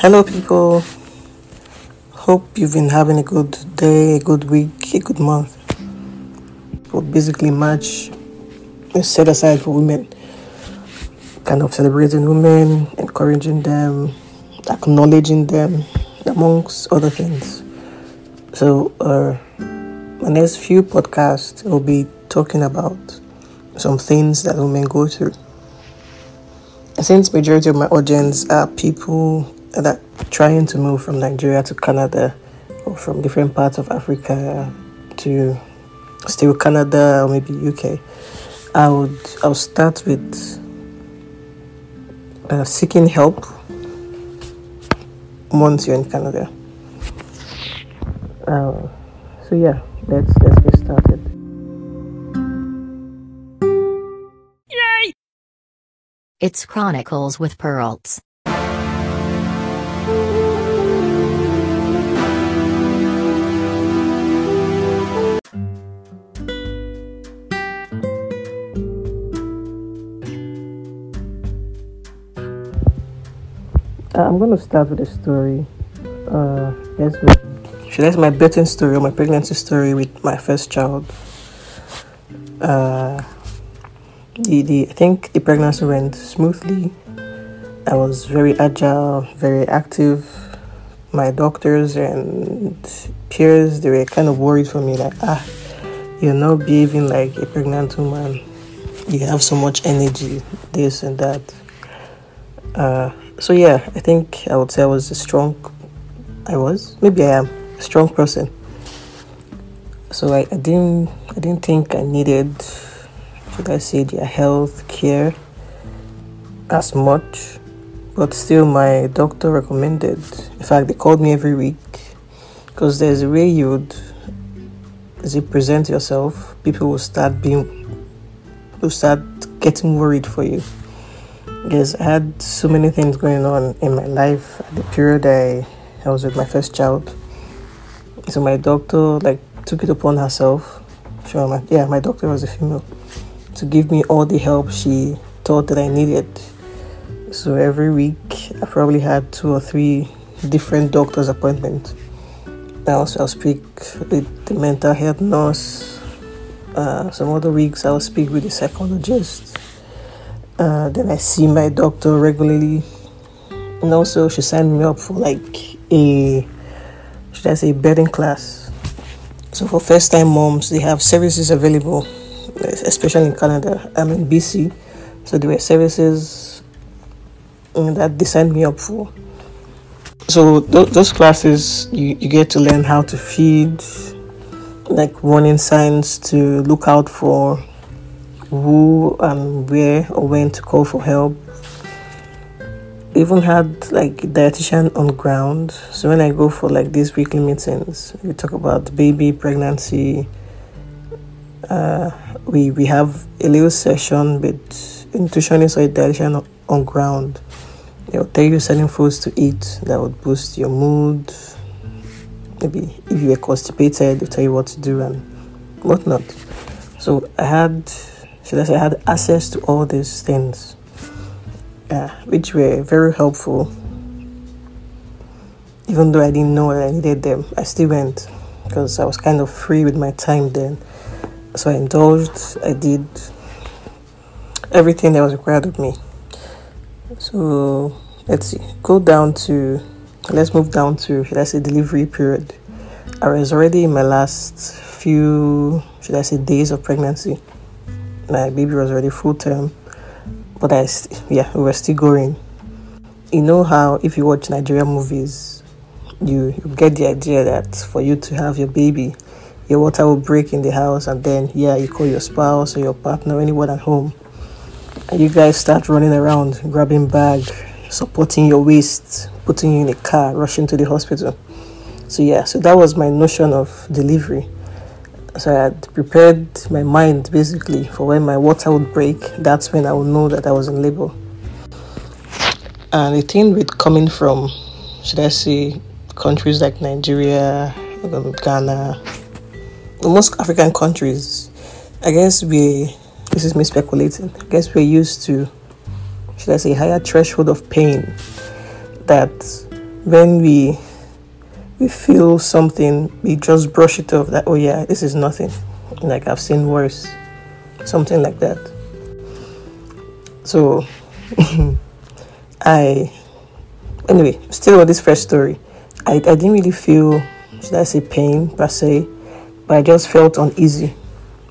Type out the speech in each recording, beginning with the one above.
Hello, people. Hope you've been having a good day, a good week, a good month. Well, basically, March is set aside for women, kind of celebrating women, encouraging them, acknowledging them, amongst other things. So, uh, my next few podcasts will be talking about some things that women go through. Since majority of my audience are people that trying to move from Nigeria to Canada or from different parts of Africa to still Canada or maybe UK, I would I'll start with uh, seeking help once you're in Canada. Uh, so yeah, let's let's get started. It's Chronicles with Pearls. I'm going to start with a story. Uh, yes, my, I my birthing story or my pregnancy story with my first child? Uh, the, the I think the pregnancy went smoothly. I was very agile, very active. My doctors and peers they were kind of worried for me, like ah, you're not behaving like a pregnant woman. You have so much energy, this and that. Uh, so yeah, I think I would say I was a strong. I was maybe I am a strong person. So I, I didn't I didn't think I needed should I say their health care as much, but still my doctor recommended. In fact, they called me every week because there's a way you would as you present yourself, people will start being will start getting worried for you Yes, I had so many things going on in my life at the period I, I was with my first child. So my doctor like took it upon herself. Sure, my, yeah, my doctor was a female to give me all the help she thought that I needed. So every week I probably had two or three different doctor's appointments. I also I'll speak with the mental health nurse. Uh, some other weeks I'll speak with the psychologist uh, then I see my doctor regularly. And also, she signed me up for like a, should I say, birthing class. So for first time moms, they have services available, especially in Canada. I'm in BC, so there were services that they signed me up for. So th- those classes, you, you get to learn how to feed, like warning signs to look out for, who and where or when to call for help. Even had like dietitian on ground. So when I go for like these weekly meetings, we talk about baby pregnancy. Uh, we we have a little session with nutritionist or a dietitian on ground. They'll tell you certain foods to eat that would boost your mood. Maybe if you are constipated, they'll tell you what to do and whatnot. So I had I say, I had access to all these things, uh, which were very helpful. Even though I didn't know that I needed them, I still went because I was kind of free with my time then. So I indulged, I did everything that was required of me. So let's see, go down to, let's move down to, should I say, delivery period. I was already in my last few, should I say, days of pregnancy my baby was already full term, but I, st- yeah, we were still going. You know how if you watch Nigerian movies, you, you get the idea that for you to have your baby, your water will break in the house, and then yeah, you call your spouse or your partner, anyone at home, and you guys start running around, grabbing bag, supporting your waist, putting you in a car, rushing to the hospital. So yeah, so that was my notion of delivery so I had prepared my mind basically for when my water would break. That's when I would know that I was in labor. And the thing with coming from, should I say, countries like Nigeria, um, Ghana, most African countries, I guess we, this is me speculating, I guess we're used to, should I say, higher threshold of pain that when we we feel something, we just brush it off that oh yeah, this is nothing. Like I've seen worse. Something like that. So I anyway, still on this first story. I, I didn't really feel should I say pain per se, but I just felt uneasy,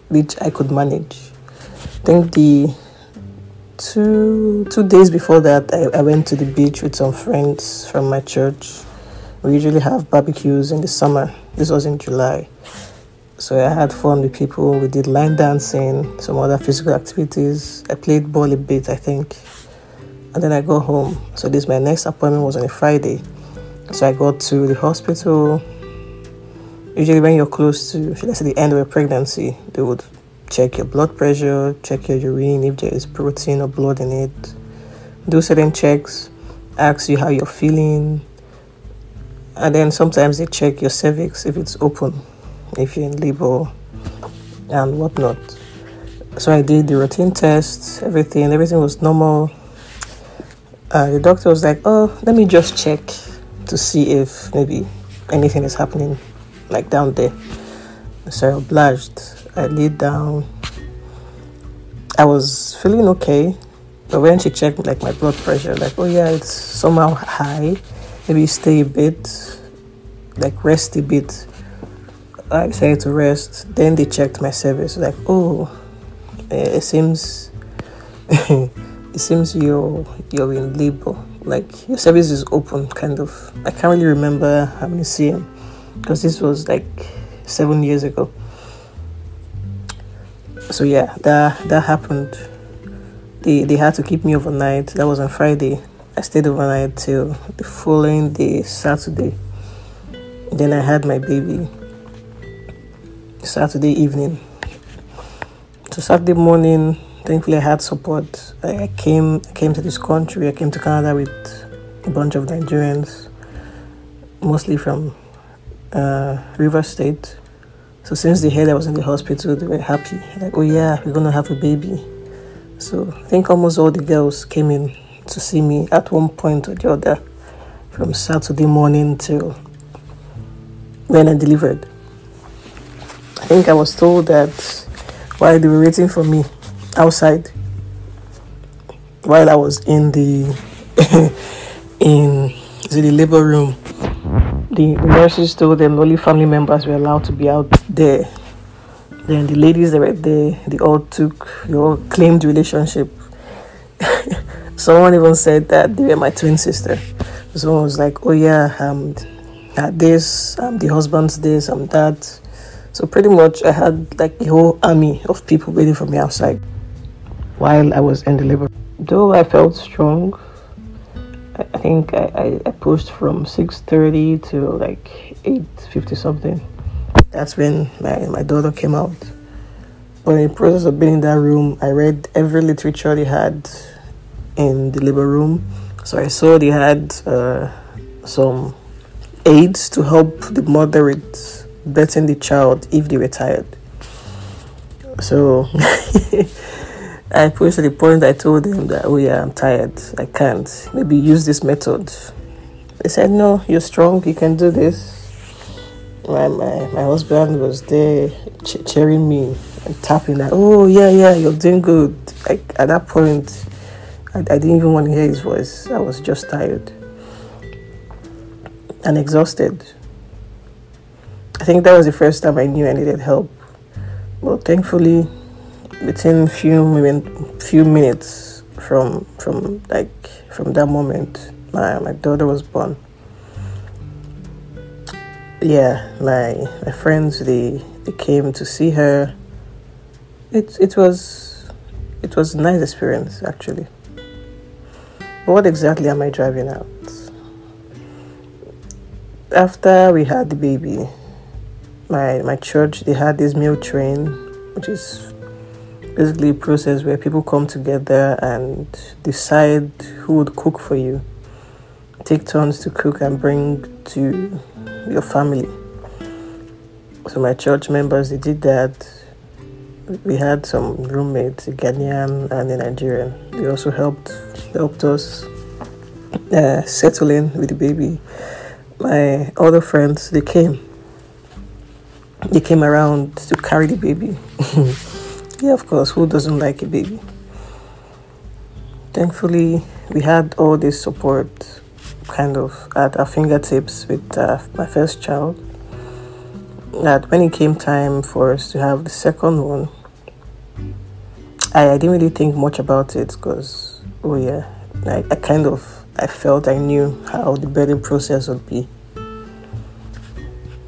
which I could manage. I think the two two days before that I, I went to the beach with some friends from my church we usually have barbecues in the summer. This was in july. So i had fun with people. We did line dancing some other physical activities. I played ball a bit i think. And then i go home. So this my next appointment was on a friday. So i got to the hospital. Usually when you're close to i say the end of a pregnancy they would check your blood pressure, check your urine if there is protein or blood in it, do certain checks, ask you how you're feeling, and then sometimes they check your cervix if it's open, if you're in labor, and whatnot. So I did the routine tests, everything, everything was normal. Uh, the doctor was like, "Oh, let me just check to see if maybe anything is happening, like down there." So I obliged. I laid down. I was feeling okay, but when she checked like my blood pressure, like oh yeah, it's somehow high. Maybe stay a bit, like rest a bit. I decided to rest. Then they checked my cervix, like oh, eh, it seems, it seems you're you're in labor. Like your cervix is open, kind of. I can't really remember how many cm, because this was like seven years ago so yeah, that that happened. They they had to keep me overnight. That was on Friday. I stayed overnight till the following day, Saturday. Then I had my baby Saturday evening. So Saturday morning, thankfully I had support. I, came I came to this country. I came to Canada with a bunch of Nigerians, mostly from uh, River State. So since they heard I was in the hospital, they were happy. Like, oh yeah, we're gonna have a baby. So I think almost all the girls came in to see me at one point or the other, from Saturday morning till when I delivered. I think I was told that while they were waiting for me outside, while I was in the in the labor room, the nurses told them only family members were allowed to be out there. Then the ladies that were there, they all took, they all claimed relationship. Someone even said that they were my twin sister. Someone was like, "Oh yeah, um, this, um, the husband's this, I'm that." So pretty much, I had like a whole army of people waiting for me outside while I was in the labor. Though I felt strong, I think I, I, pushed from 6.30 to like 8.50 something. That's when my, my daughter came out. But in the process of being in that room, I read every literature they had in the labor room. So I saw they had uh, some aids to help the mother with birthing the child if they were tired. So I pushed to the point I told them that, oh yeah, I'm tired. I can't. Maybe use this method. They said, no, you're strong. You can do this. My, my, my husband was there ch- cheering me and tapping like, oh yeah, yeah, you're doing good. Like at that point, I, I didn't even want to hear his voice. I was just tired and exhausted. I think that was the first time I knew I needed help. But thankfully, within few few minutes from from like from that moment my my daughter was born yeah my my friends they they came to see her it it was it was a nice experience actually what exactly am i driving at after we had the baby my my church they had this meal train which is basically a process where people come together and decide who would cook for you. Take turns to cook and bring to your family. So my church members they did that. We had some roommates, a Ghanaian and a Nigerian. They also helped helped us. uh, in with the baby, my other friends they came. They came around to carry the baby. yeah, of course, who doesn't like a baby? Thankfully, we had all this support kind of at our fingertips with uh, my first child. That when it came time for us to have the second one, I, I didn't really think much about it because, oh yeah, I, I kind of I felt I knew how the birthing process would be.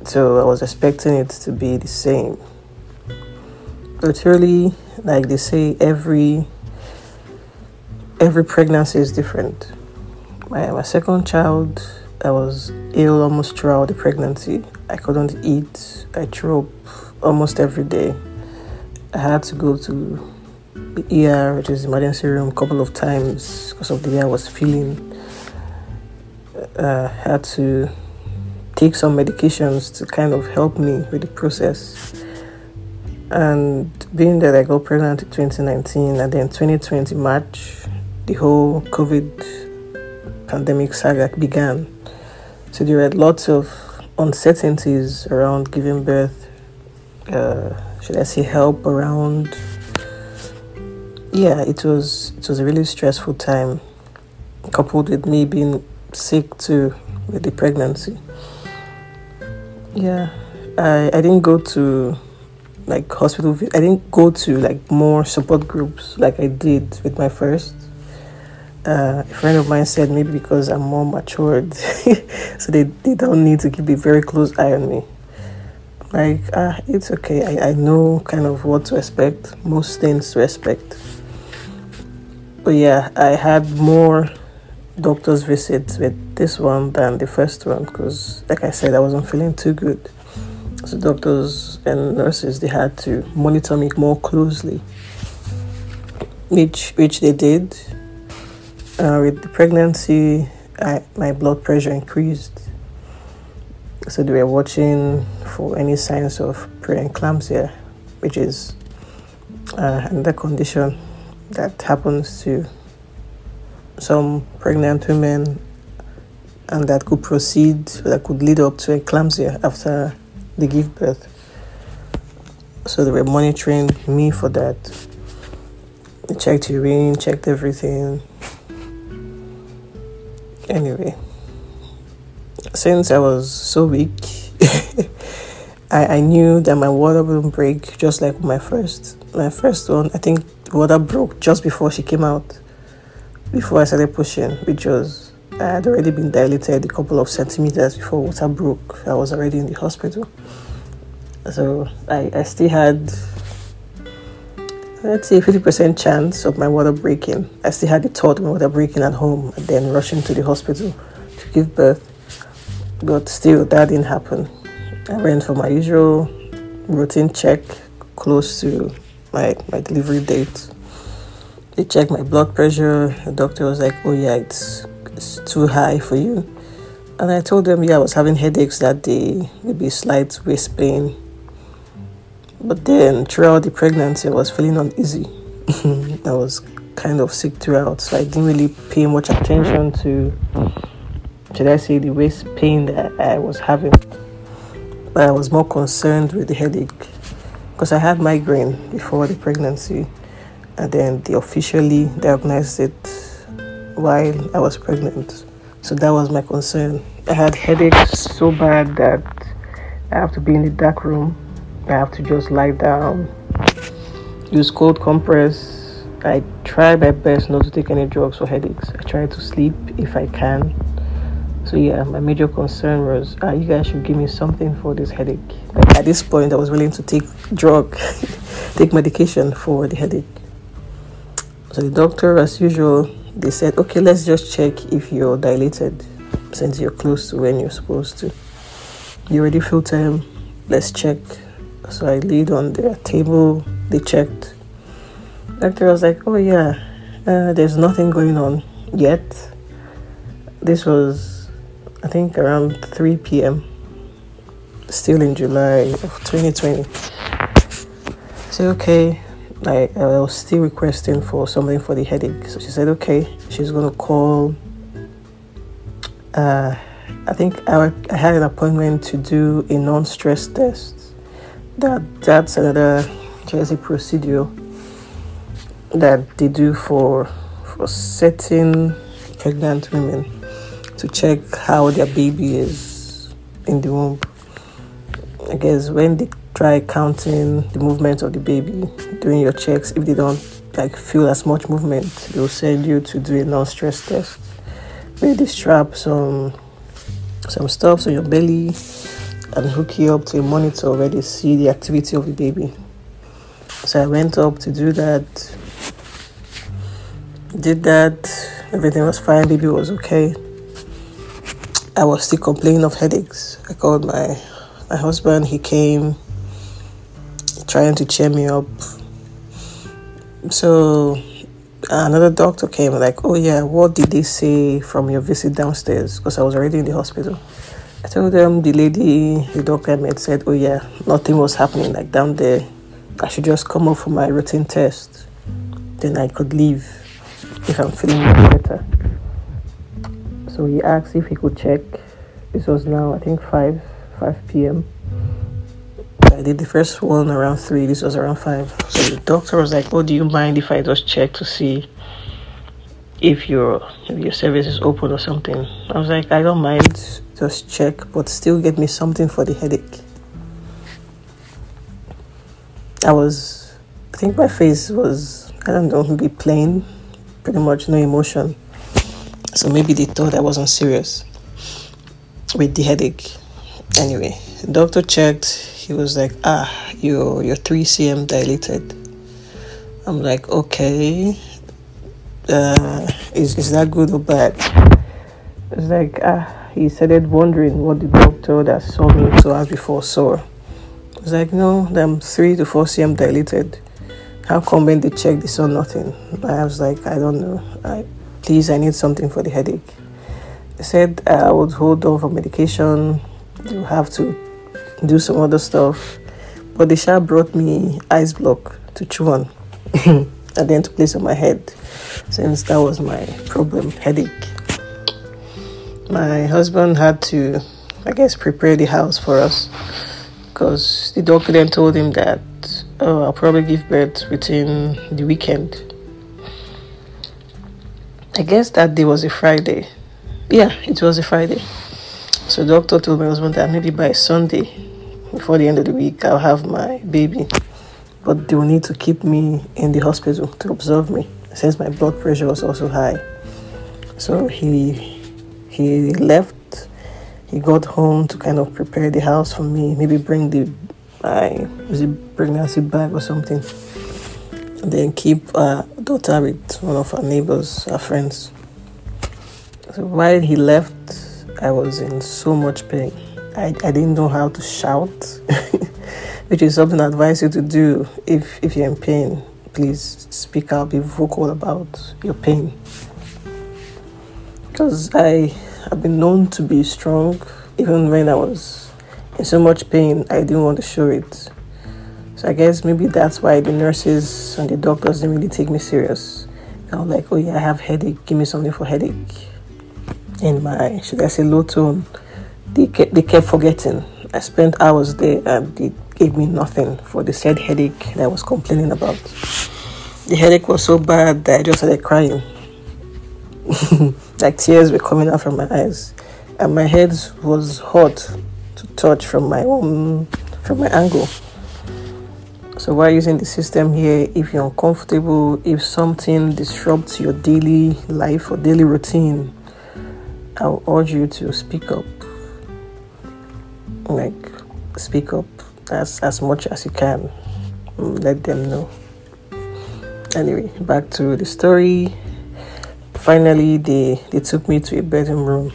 So I was expecting it to be the same. But really, like they say, every every pregnancy is different. My, my second child, I was ill almost throughout the pregnancy. I couldn't eat. I threw up almost every day. I had to go to ER, which is emergency room, a couple of times because of the way I was feeling. Uh, had to take some medications to kind of help me with the process. And being that I got pregnant in 2019 and then 2020 March, the whole COVID pandemic saga began. So there were lots of uncertainties around giving birth. Uh, should I say help around? Yeah, it was it was a really stressful time, coupled with me being sick too with the pregnancy. Yeah, I I didn't go to like hospital. I didn't go to like more support groups like I did with my first. Uh, a friend of mine said maybe because I'm more matured, so they, they don't need to keep a very close eye on me. Like, ah, it's okay. I, I know kind of what to expect, most things to expect. But yeah, I had more doctor's visits with this one than the first one because, like I said, I wasn't feeling too good. So doctors and nurses they had to monitor me more closely, which which they did. Uh, with the pregnancy, I, my blood pressure increased. So they were watching for any signs of preeclampsia, which is uh, another condition that happens to some pregnant women and that could proceed, that could lead up to eclampsia after they give birth. So they were monitoring me for that. They checked urine, checked everything. Anyway, since I was so weak, I, I knew that my water wouldn't break just like my first. My first one, I think water broke just before she came out, before I started pushing, which was I had already been dilated a couple of centimeters before water broke. I was already in the hospital. So I, I still had, let's say, 50% chance of my water breaking. I still had the thought of my water breaking at home and then rushing to the hospital to give birth. But still, that didn't happen. I went for my usual routine check close to my, my delivery date. They checked my blood pressure. The doctor was like, oh, yeah, it's, it's too high for you. And I told them, yeah, I was having headaches that day, maybe slight waist pain. But then throughout the pregnancy, I was feeling uneasy. I was kind of sick throughout, so I didn't really pay much attention to, should I say, the waist pain that I was having. But I was more concerned with the headache because I had migraine before the pregnancy, and then they officially diagnosed it while I was pregnant. So that was my concern. I had headaches so bad that I have to be in the dark room. I have to just lie down, use cold compress. I try my best not to take any drugs for headaches. I try to sleep if I can. So yeah, my major concern was uh, you guys should give me something for this headache. Like at this point, I was willing to take drug, take medication for the headache. So the doctor, as usual, they said, okay, let's just check if you're dilated, since you're close to when you're supposed to. You already full time. Let's check. So I laid on their table. They checked. Doctor was like, oh yeah, uh, there's nothing going on yet. This was I think around 3 p.m. Still in July of 2020. So okay, I, I was still requesting for something for the headache. So she said okay, she's gonna call uh, I think I, I had an appointment to do a non-stress test. That that's another Jersey procedure that they do for for certain pregnant women to check how their baby is in the womb. I guess when they try counting the movement of the baby during your checks, if they don't like feel as much movement, they'll send you to do a non-stress test. Where they strap some some stuff on your belly and hook you up to a monitor where they see the activity of the baby. So I went up to do that. Did that. Everything was fine. Baby was okay. I was still complaining of headaches. I called my my husband. He came, trying to cheer me up. So another doctor came like, "Oh yeah, what did they say from your visit downstairs?" Because I was already in the hospital. I told them the lady, the doctor I said, "Oh yeah, nothing was happening like down there. I should just come up for my routine test, then I could leave if I'm feeling better." So he asked if he could check. This was now I think five five p.m. I did the first one around three. This was around five. So the doctor was like, "Oh, do you mind if I just check to see if your if your cervix is open or something?" I was like, "I don't mind. Just check, but still get me something for the headache." I was, I think my face was, I don't know, maybe plain, pretty much no emotion. So maybe they thought I wasn't serious with the headache. Anyway, doctor checked. He was like, "Ah, your your three cm dilated." I'm like, "Okay, uh, is is that good or bad?" It's like, ah, he started wondering what the doctor that saw me to ask before saw. It's like, no, I'm three to four cm dilated. How come when they checked they saw nothing? I was like, I don't know. I please, I need something for the headache. They said uh, I would hold on for medication. You have to do some other stuff. But the shop brought me ice block to chew on and then to place on my head since that was my problem headache. My husband had to, I guess, prepare the house for us because the doctor then told him that oh, I'll probably give birth within the weekend. I guess that day was a Friday. Yeah, it was a Friday. So the doctor told my husband that maybe by Sunday, before the end of the week, I'll have my baby. But they will need to keep me in the hospital to observe me since my blood pressure was also high. So he he left. He got home to kind of prepare the house for me. Maybe bring the my was it pregnancy bag or something. And then keep our daughter with one of our neighbors, our friends. So while he left, I was in so much pain. I, I didn't know how to shout, which is something I advise you to do if, if you're in pain. Please speak out, be vocal about your pain. Because I have been known to be strong, even when I was in so much pain, I didn't want to show it. So I guess maybe that's why the nurses and the doctors didn't really take me serious. I was like, oh yeah, I have headache. Give me something for headache. In my, should I say, low tone, they kept, they kept forgetting. I spent hours there and they gave me nothing for the said headache that I was complaining about. The headache was so bad that I just started crying. like tears were coming out from my eyes. And my head was hot to touch from my own, from my angle. So while using the system here, if you're uncomfortable, if something disrupts your daily life or daily routine, I'll urge you to speak up. Like speak up as as much as you can. Mm, let them know. Anyway, back to the story. Finally, they they took me to a bedroom room.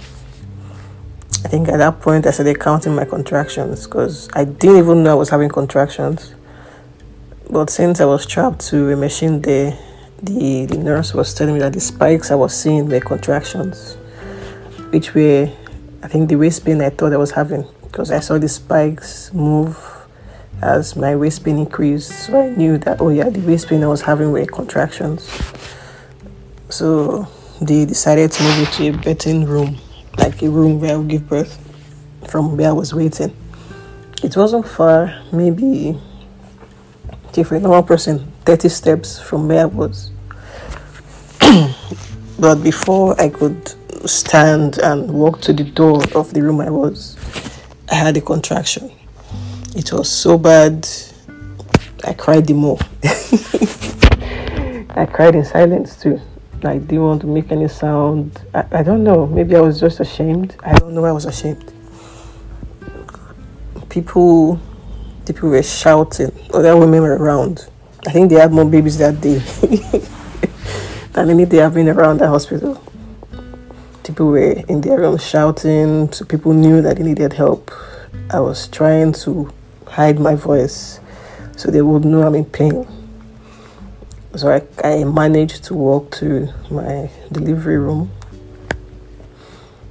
I think at that point I started counting my contractions because I didn't even know I was having contractions. But since I was trapped to a machine there, the, the nurse was telling me that the spikes I was seeing were contractions, which were, I think, the waist pain I thought I was having because I saw the spikes move as my waist pain increased. So I knew that, oh yeah, the waist pain I was having were contractions. So they decided to move me to a birthing room like a room where I would give birth from where I was waiting. It wasn't far, maybe if a normal person, 30 steps from where I was. but before I could stand and walk to the door of the room I was, I had a contraction. It was so bad, I cried the more. I cried in silence too. I didn't want to make any sound. I, I don't know. Maybe I was just ashamed. I don't know I was ashamed. People people were shouting. Other women were around. I think they had more babies that day than any day I've been around the hospital. People were in their room shouting, so people knew that they needed help. I was trying to hide my voice so they would know I'm in pain. So I, I managed to walk to my delivery room.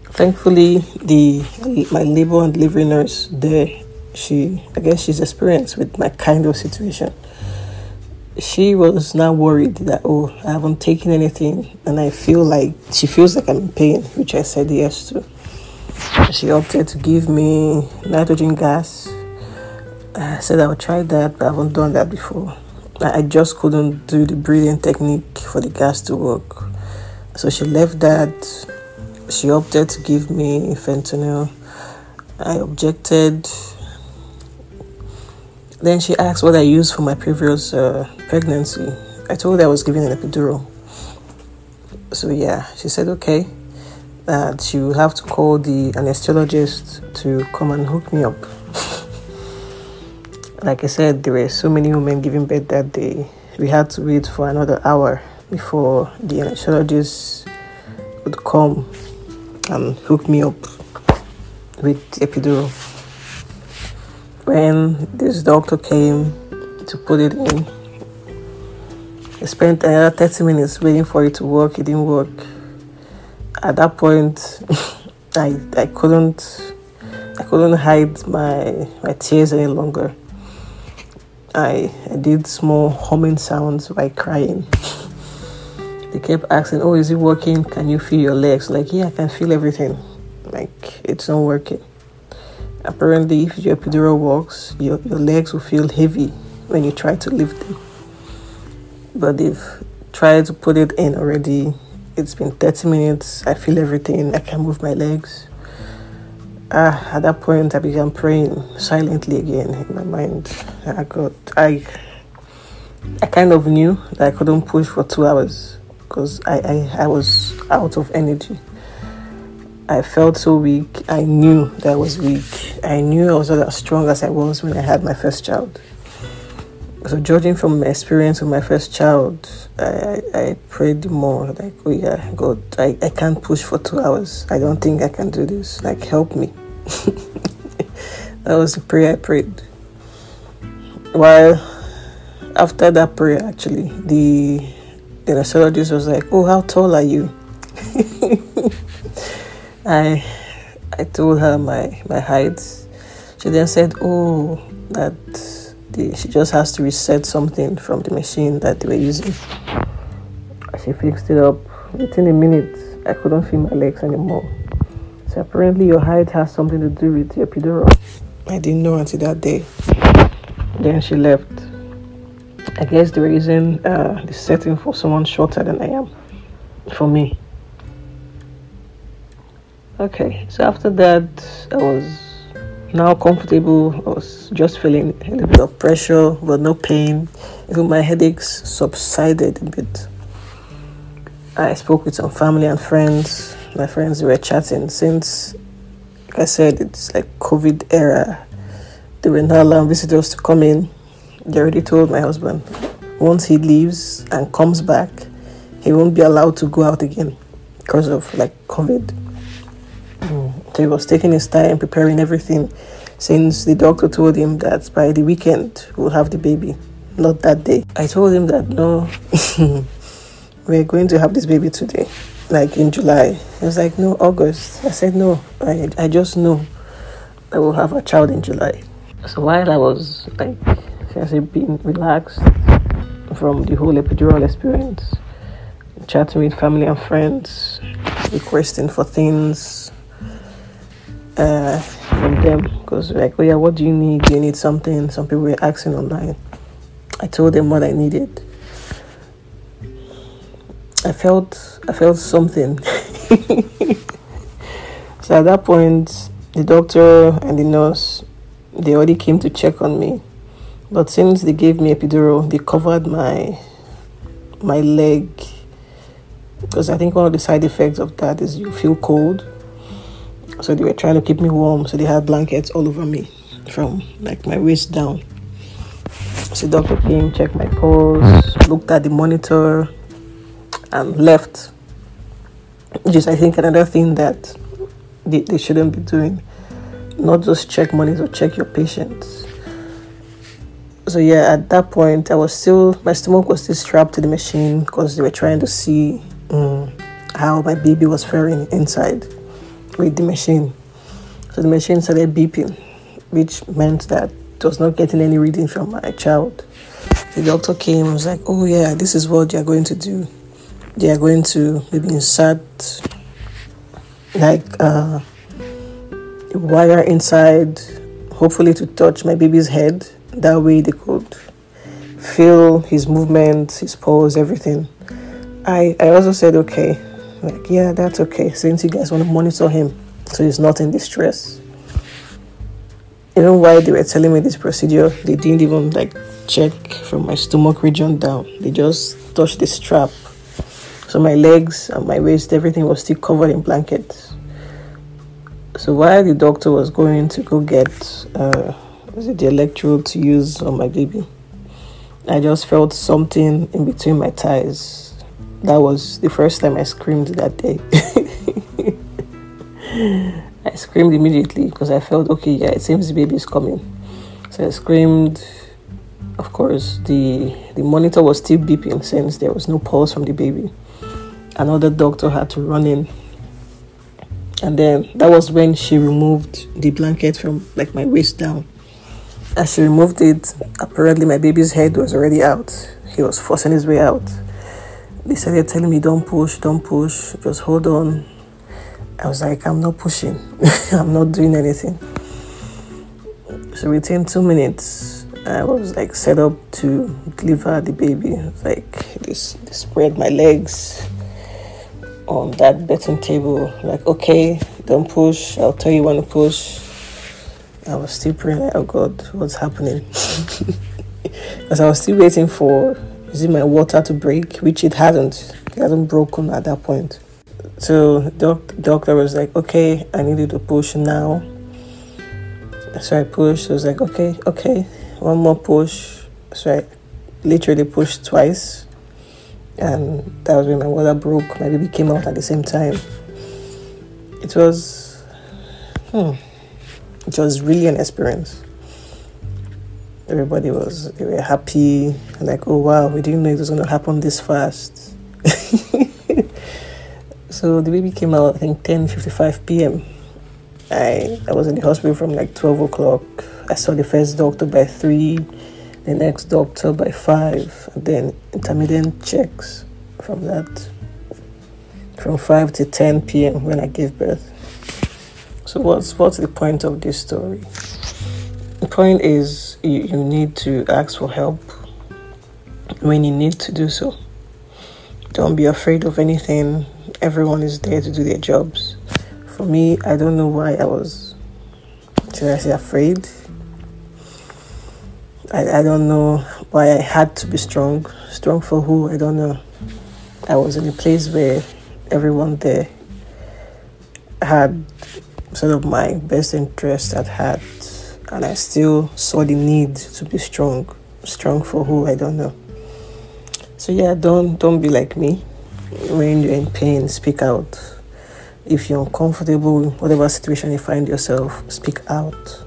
Thankfully, the my labor and delivery nurse there, she I guess she's experienced with my kind of situation. She was now worried that oh I haven't taken anything and I feel like she feels like I'm in pain, which I said yes to. She opted to give me nitrogen gas. I said I would try that, but I haven't done that before. I just couldn't do the breathing technique for the gas to work. So she left that. She opted to give me fentanyl. I objected. Then she asked what I used for my previous uh, pregnancy. I told her I was giving an epidural. So yeah, she said okay, that she will have to call the anesthesiologist to come and hook me up like I said, there were so many women giving birth that day. We had to wait for another hour before the anesthesiologist would come and hook me up with epidural. When this doctor came to put it in, I spent another 30 minutes waiting for it to work. It didn't work. At that point, I I couldn't I couldn't hide my my tears any longer. I, I did small humming sounds by crying. They kept asking, Oh, is it working? Can you feel your legs? Like, yeah, I can feel everything. Like, it's not working. Apparently, if your epidural works, your, your legs will feel heavy when you try to lift them. But they've tried to put it in already. It's been 30 minutes. I feel everything. I can move my legs uh, at that point, I began praying silently again in my mind. I got, I, I kind of knew that I couldn't push for two hours because I, I, I was out of energy. I felt so weak. I knew that I was weak. I knew I was not as strong as I was when I had my first child. So, judging from my experience with my first child, I, I, prayed more like, oh yeah, God, I, I can't push for two hours. I don't think I can do this. Like, help me. that was the prayer I prayed. While after that prayer, actually, the the astrologist was like, "Oh, how tall are you?" I I told her my my height. She then said, "Oh, that the, she just has to reset something from the machine that they were using." She fixed it up. Within a minute, I couldn't feel my legs anymore. So apparently your height has something to do with your epidural. I didn't know until that day. Then she left. I guess they were using uh, the setting for someone shorter than I am. For me. Okay, so after that, I was now comfortable. I was just feeling a little bit of pressure, but no pain. Even my headaches subsided a bit. I spoke with some family and friends my friends were chatting since like I said it's like COVID era. They were not allowing visitors to come in. They already told my husband once he leaves and comes back, he won't be allowed to go out again because of like COVID. So he was taking his time preparing everything since the doctor told him that by the weekend we'll have the baby, not that day. I told him that no, we're going to have this baby today like in July. He was like, no, August. I said, no, I, I just know I will have a child in July. So while I was like, I say, being relaxed from the whole epidural experience, chatting with family and friends, requesting for things, uh, from them because like, oh yeah, what do you need? Do you need something? Some people were asking online. I told them what I needed. I felt I felt something. so at that point, the doctor and the nurse they already came to check on me. But since they gave me epidural, they covered my my leg because I think one of the side effects of that is you feel cold. So they were trying to keep me warm, so they had blankets all over me from like my waist down. So doctor came, checked my pulse, looked at the monitor, and left. Is, I think, another thing that they, they shouldn't be doing. Not just check monitor, check your patients. So yeah, at that point, I was still my stomach was still strapped to the machine because they were trying to see um, how my baby was faring inside with the machine. So the machine started beeping, which meant that it was not getting any reading from my child. The doctor came and was like, Oh, yeah, this is what you're going to do. They are going to maybe insert like uh, a wire inside, hopefully to touch my baby's head. That way they could feel his movements, his pulse, everything. I, I also said, okay, like, yeah, that's okay, since you guys want to monitor him so he's not in distress. Even while they were telling me this procedure, they didn't even like check from my stomach region down. They just touched the strap. So my legs and my waist, everything was still covered in blankets. So while the doctor was going to go get uh, was it the electrode to use on my baby, I just felt something in between my thighs that was the first time I screamed that day. I screamed immediately because I felt okay, yeah, it seems the baby is coming. So I screamed. Of course, the the monitor was still beeping since there was no pulse from the baby. Another doctor had to run in. And then that was when she removed the blanket from like my waist down. As she removed it, apparently my baby's head was already out. He was forcing his way out they started telling me, don't push, don't push, just hold on. I was like, I'm not pushing, I'm not doing anything. So within two minutes, I was like set up to deliver the baby. Like this, they spread my legs on that birthing table. Like, okay, don't push. I'll tell you when to push. I was still praying, oh God, what's happening? Because I was still waiting for using my water to break, which it hasn't. It hasn't broken at that point. So doc, doctor was like, okay, I need you to push now. So I pushed. I was like, okay, okay, one more push. So I literally pushed twice, and that was when my water broke. My baby came out at the same time. It was, hmm, it was really an experience everybody was they were happy like oh wow we didn't know it was going to happen this fast. So the baby came out i think 10.55 p.m i i was in the hospital from like 12 o'clock. I saw the first doctor by 3 the next doctor by 5 and then intermittent checks from that from 5 to 10 p.m when i gave birth. So what's what's the point of this story the point is, you, you need to ask for help when you need to do so. Don't be afraid of anything. Everyone is there to do their jobs. For me, I don't know why I was, should I say, afraid. I, I don't know why I had to be strong. Strong for who? I don't know. I was in a place where everyone there had sort of my best interest at heart and I still saw the need to be strong. Strong for who I don't know. So yeah, don't don't be like me. When you're in pain, speak out. If you're uncomfortable, in whatever situation you find yourself, speak out.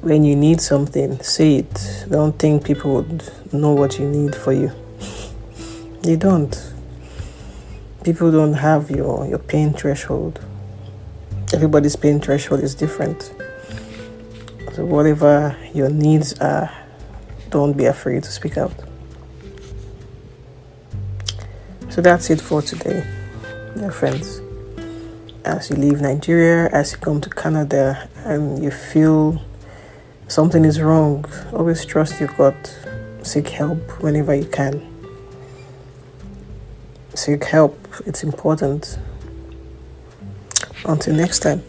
When you need something, say it. Don't think people would know what you need for you. they don't. People don't have your, your pain threshold. Everybody's pain threshold is different. So, whatever your needs are, don't be afraid to speak out. So, that's it for today, dear friends. as you leave Nigeria, as you come to Canada, and you feel something is wrong, always trust your gut. Seek help whenever you can. Seek help, it's important. Until next time.